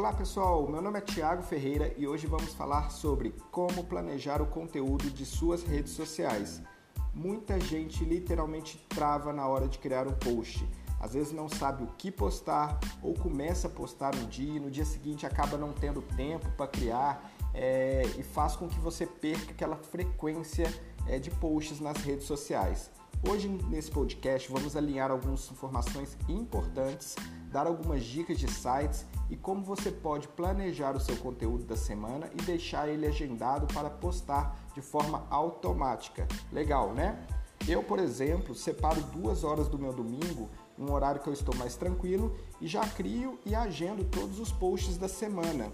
Olá pessoal, meu nome é Tiago Ferreira e hoje vamos falar sobre como planejar o conteúdo de suas redes sociais. Muita gente literalmente trava na hora de criar um post. Às vezes não sabe o que postar ou começa a postar um dia e no dia seguinte acaba não tendo tempo para criar é, e faz com que você perca aquela frequência é, de posts nas redes sociais. Hoje, nesse podcast, vamos alinhar algumas informações importantes, dar algumas dicas de sites e como você pode planejar o seu conteúdo da semana e deixar ele agendado para postar de forma automática. Legal, né? Eu, por exemplo, separo duas horas do meu domingo, um horário que eu estou mais tranquilo, e já crio e agendo todos os posts da semana.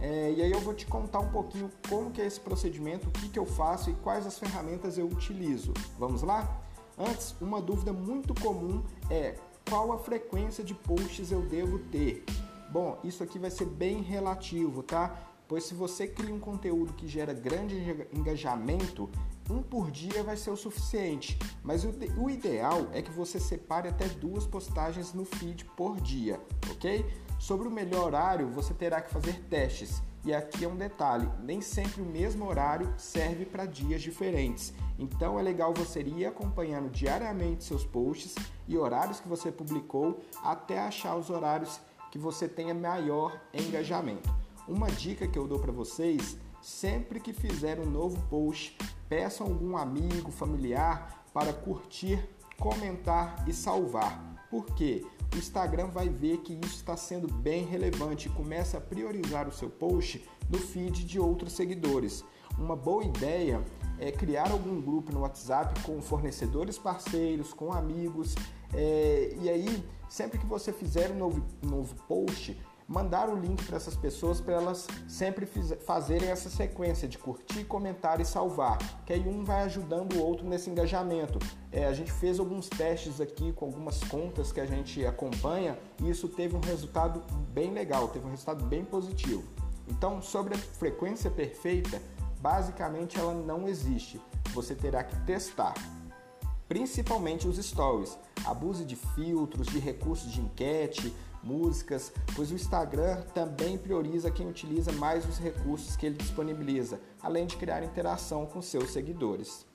É, e aí eu vou te contar um pouquinho como que é esse procedimento, o que, que eu faço e quais as ferramentas eu utilizo. Vamos lá? Antes, uma dúvida muito comum é qual a frequência de posts eu devo ter? Bom, isso aqui vai ser bem relativo, tá? Pois se você cria um conteúdo que gera grande engajamento, um por dia vai ser o suficiente. Mas o, o ideal é que você separe até duas postagens no feed por dia, ok? Sobre o melhor horário, você terá que fazer testes. E aqui é um detalhe: nem sempre o mesmo horário serve para dias diferentes. Então é legal você ir acompanhando diariamente seus posts e horários que você publicou até achar os horários que você tenha maior engajamento. Uma dica que eu dou para vocês: sempre que fizer um novo post, peçam algum amigo, familiar para curtir, comentar e salvar. Por quê? o Instagram vai ver que isso está sendo bem relevante e começa a priorizar o seu post no feed de outros seguidores. Uma boa ideia é criar algum grupo no WhatsApp com fornecedores parceiros, com amigos, é, e aí sempre que você fizer um novo, novo post, mandar o link para essas pessoas para elas sempre fazerem essa sequência de curtir, comentar e salvar, que aí um vai ajudando o outro nesse engajamento. É, a gente fez alguns testes aqui com algumas contas que a gente acompanha e isso teve um resultado bem legal, teve um resultado bem positivo. Então, sobre a frequência perfeita, basicamente ela não existe. Você terá que testar principalmente os stories. Abuse de filtros, de recursos de enquete, músicas, pois o Instagram também prioriza quem utiliza mais os recursos que ele disponibiliza, além de criar interação com seus seguidores.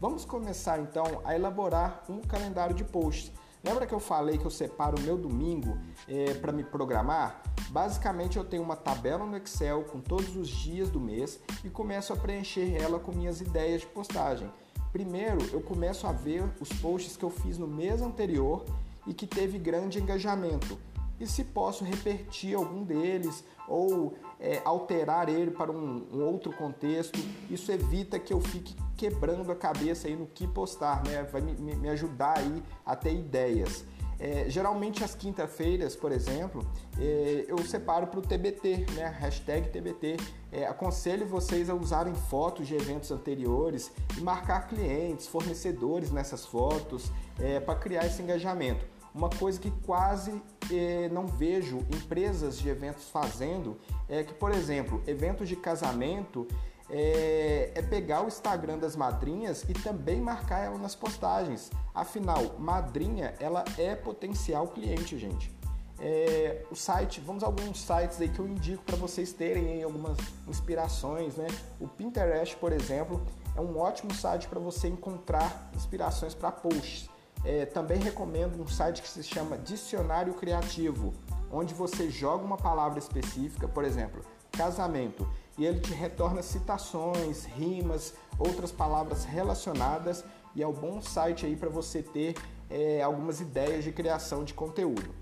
Vamos começar então a elaborar um calendário de posts. Lembra que eu falei que eu separo o meu domingo é, para me programar? Basicamente, eu tenho uma tabela no Excel com todos os dias do mês e começo a preencher ela com minhas ideias de postagem. Primeiro, eu começo a ver os posts que eu fiz no mês anterior e que teve grande engajamento. E se posso repetir algum deles ou é, alterar ele para um, um, outro contexto, isso evita que eu fique quebrando a cabeça aí no que postar, né? Vai me, me ajudar aí a ter ideias. É, geralmente às quinta-feiras, por exemplo, é, eu separo para o TBT, né? Hashtag TBT. É, aconselho vocês a usarem fotos de eventos anteriores e marcar clientes, fornecedores nessas fotos é, para criar esse engajamento. Uma coisa que quase é, não vejo empresas de eventos fazendo é que, por exemplo, eventos de casamento é, é, pegar o Instagram das madrinhas e também marcar ela nas postagens. Afinal, madrinha ela é potencial cliente, gente. É, o site, vamos a alguns sites aí que eu indico para vocês terem aí algumas inspirações, né? O Pinterest, por exemplo, é um ótimo site para você encontrar inspirações para posts. É, também recomendo um site que se chama Dicionário Criativo, onde você joga uma palavra específica, por exemplo, casamento e ele te retorna citações, rimas, outras palavras relacionadas e é um bom site aí para você ter é, algumas ideias de criação de conteúdo.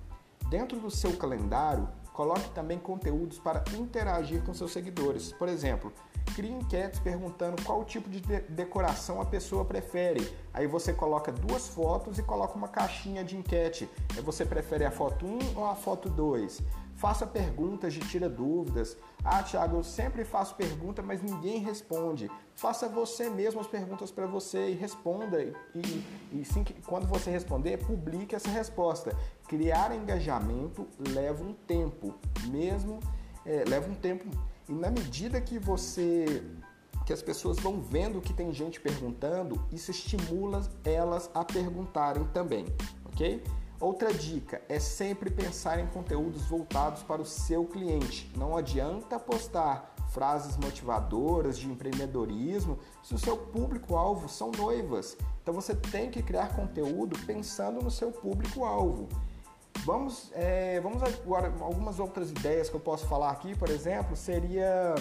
Dentro do seu calendário, coloque também conteúdos para interagir com seus seguidores. Por exemplo, crie enquetes perguntando qual tipo de decoração a pessoa prefere. Aí você coloca duas fotos e coloca uma caixinha de enquete. Você prefere a foto 1 ou a foto 2? Faça perguntas de tira dúvidas. Ah, Thiago, eu sempre faço pergunta, mas ninguém responde. Faça você mesmo as perguntas para você e responda. E, e sim, quando você responder, publique essa resposta. Criar engajamento leva um tempo, mesmo é, leva um tempo. E na medida que você que as pessoas vão vendo que tem gente perguntando, isso estimula elas a perguntarem também, ok? Outra dica é sempre pensar em conteúdos voltados para o seu cliente. Não adianta postar frases motivadoras de empreendedorismo se o seu público-alvo são noivas. Então você tem que criar conteúdo pensando no seu público-alvo. Vamos, é, vamos agora algumas outras ideias que eu posso falar aqui, por exemplo, seria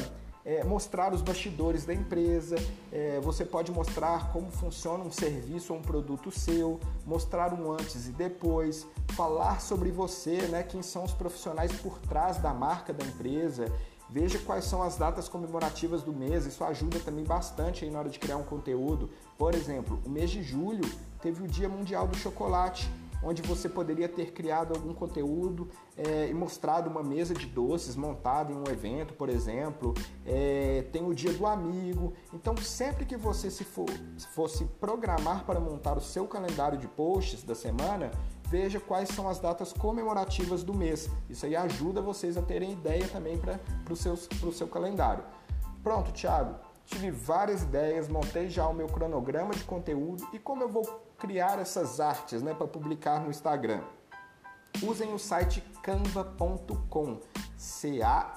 é, mostrar os bastidores da empresa, é, você pode mostrar como funciona um serviço ou um produto seu, mostrar um antes e depois, falar sobre você, né, quem são os profissionais por trás da marca da empresa, veja quais são as datas comemorativas do mês, isso ajuda também bastante aí na hora de criar um conteúdo. Por exemplo, o mês de julho teve o Dia Mundial do Chocolate onde você poderia ter criado algum conteúdo é, e mostrado uma mesa de doces montada em um evento, por exemplo. É, tem o dia do amigo. Então, sempre que você se for, fosse programar para montar o seu calendário de posts da semana, veja quais são as datas comemorativas do mês. Isso aí ajuda vocês a terem ideia também para o seu calendário. Pronto, Thiago. Tive várias ideias, montei já o meu cronograma de conteúdo e como eu vou criar essas artes né, para publicar no Instagram. Usem o site canva.com, C-A-N-V-A.com.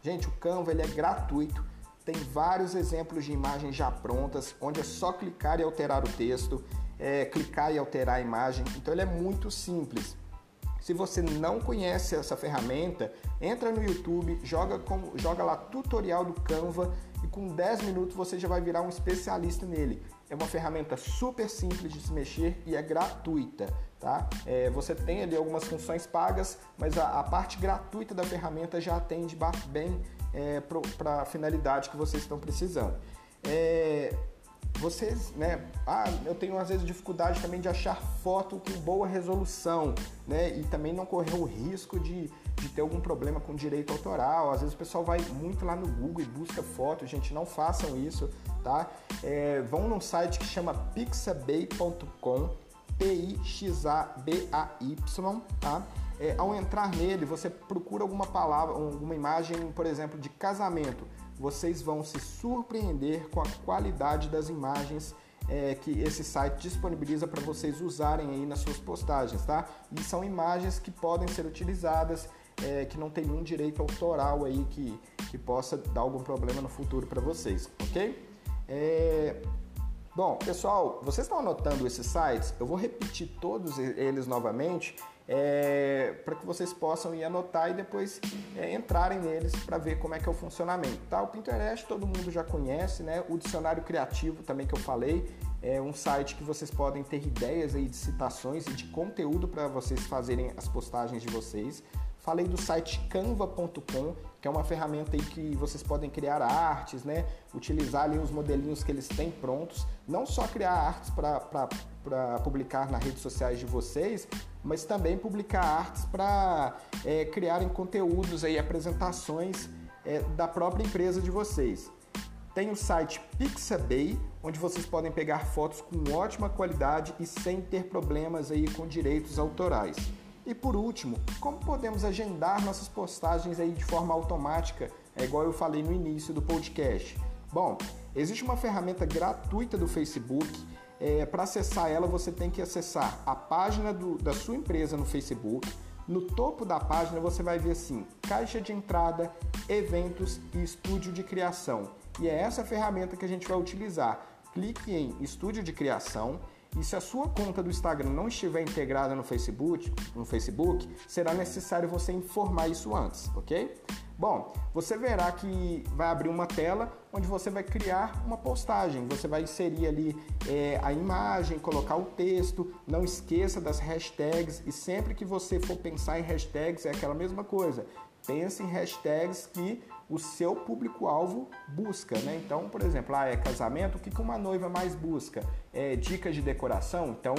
Gente, o Canva ele é gratuito, tem vários exemplos de imagens já prontas, onde é só clicar e alterar o texto, é, clicar e alterar a imagem, então ele é muito simples. Se você não conhece essa ferramenta, entra no YouTube, joga, com, joga lá tutorial do Canva e com 10 minutos você já vai virar um especialista nele. É uma ferramenta super simples de se mexer e é gratuita, tá? É, você tem ali algumas funções pagas, mas a, a parte gratuita da ferramenta já atende bem é, para a finalidade que vocês estão precisando. É, vocês, né? Ah, eu tenho às vezes dificuldade também de achar foto com boa resolução, né? E também não correr o risco de, de ter algum problema com direito autoral. Às vezes o pessoal vai muito lá no Google e busca foto, gente, não façam isso, tá? É, vão num site que chama pixabay.com, P-I-X-A-B-A-Y, tá? É, ao entrar nele, você procura alguma palavra, alguma imagem, por exemplo, de casamento vocês vão se surpreender com a qualidade das imagens é, que esse site disponibiliza para vocês usarem aí nas suas postagens, tá? E são imagens que podem ser utilizadas, é, que não tem nenhum direito autoral aí que, que possa dar algum problema no futuro para vocês, ok? É... Bom, pessoal, vocês estão anotando esses sites? Eu vou repetir todos eles novamente é, para que vocês possam ir anotar e depois é, entrarem neles para ver como é que é o funcionamento. Tá? O Pinterest todo mundo já conhece, né? O dicionário criativo também que eu falei é um site que vocês podem ter ideias aí de citações e de conteúdo para vocês fazerem as postagens de vocês. Falei do site canva.com, que é uma ferramenta aí que vocês podem criar artes, né? Utilizar ali os modelinhos que eles têm prontos, não só criar artes para publicar nas redes sociais de vocês, mas também publicar artes para é, criarem conteúdos aí, apresentações é, da própria empresa de vocês. Tem o site Pixabay, onde vocês podem pegar fotos com ótima qualidade e sem ter problemas aí com direitos autorais. E por último, como podemos agendar nossas postagens aí de forma automática, é igual eu falei no início do podcast? Bom, existe uma ferramenta gratuita do Facebook. É, Para acessar ela, você tem que acessar a página do, da sua empresa no Facebook. No topo da página você vai ver assim: caixa de entrada, eventos e estúdio de criação. E é essa ferramenta que a gente vai utilizar. Clique em estúdio de criação e se a sua conta do Instagram não estiver integrada no Facebook, no Facebook, será necessário você informar isso antes, ok? Bom, você verá que vai abrir uma tela onde você vai criar uma postagem. Você vai inserir ali é, a imagem, colocar o texto. Não esqueça das hashtags e sempre que você for pensar em hashtags é aquela mesma coisa. Pense em hashtags que o seu público-alvo busca, né? Então, por exemplo, ah, é casamento, o que uma noiva mais busca? É dicas de decoração? Então,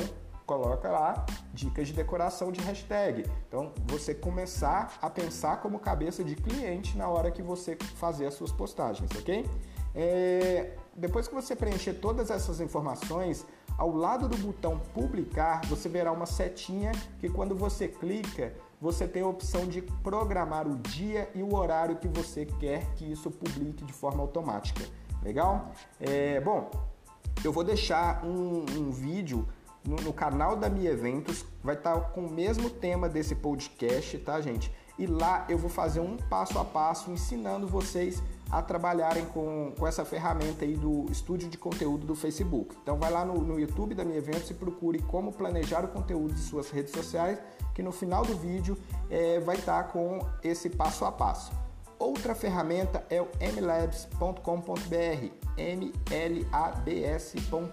coloca lá dicas de decoração de hashtag. Então, você começar a pensar como cabeça de cliente na hora que você fazer as suas postagens, ok? É, depois que você preencher todas essas informações, ao lado do botão publicar, você verá uma setinha que quando você clica, você tem a opção de programar o dia e o horário que você quer que isso publique de forma automática. Legal? É, bom, eu vou deixar um, um vídeo no, no canal da Mi Eventos, vai estar tá com o mesmo tema desse podcast, tá, gente? E lá eu vou fazer um passo a passo ensinando vocês a trabalharem com, com essa ferramenta aí do estúdio de conteúdo do Facebook. Então vai lá no, no YouTube da minha evento e procure como planejar o conteúdo de suas redes sociais, que no final do vídeo é, vai estar tá com esse passo a passo. Outra ferramenta é o mlabs.com.br, mlabs.com.br.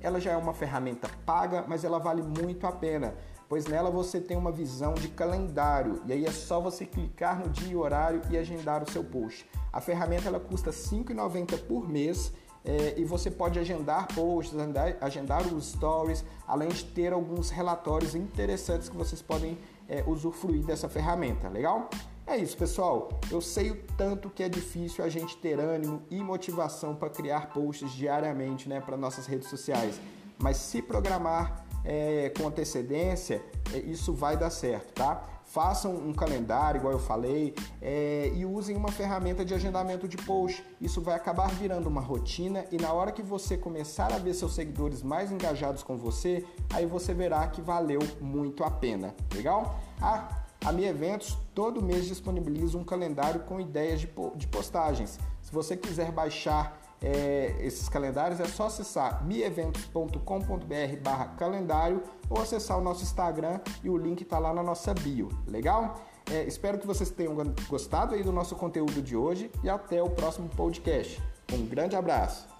Ela já é uma ferramenta paga, mas ela vale muito a pena pois nela você tem uma visão de calendário e aí é só você clicar no dia e horário e agendar o seu post. A ferramenta ela custa R$ 5,90 por mês é, e você pode agendar posts, agendar, agendar os stories, além de ter alguns relatórios interessantes que vocês podem é, usufruir dessa ferramenta, legal? É isso, pessoal. Eu sei o tanto que é difícil a gente ter ânimo e motivação para criar posts diariamente né, para nossas redes sociais, mas se programar é, com antecedência, é, isso vai dar certo, tá? Façam um calendário, igual eu falei, é, e usem uma ferramenta de agendamento de post. Isso vai acabar virando uma rotina e na hora que você começar a ver seus seguidores mais engajados com você, aí você verá que valeu muito a pena. Legal? Ah, a Mi Eventos todo mês disponibiliza um calendário com ideias de postagens. Se você quiser baixar é, esses calendários, é só acessar mieventos.com.br barra calendário ou acessar o nosso Instagram e o link está lá na nossa bio. Legal? É, espero que vocês tenham gostado aí do nosso conteúdo de hoje e até o próximo podcast. Um grande abraço!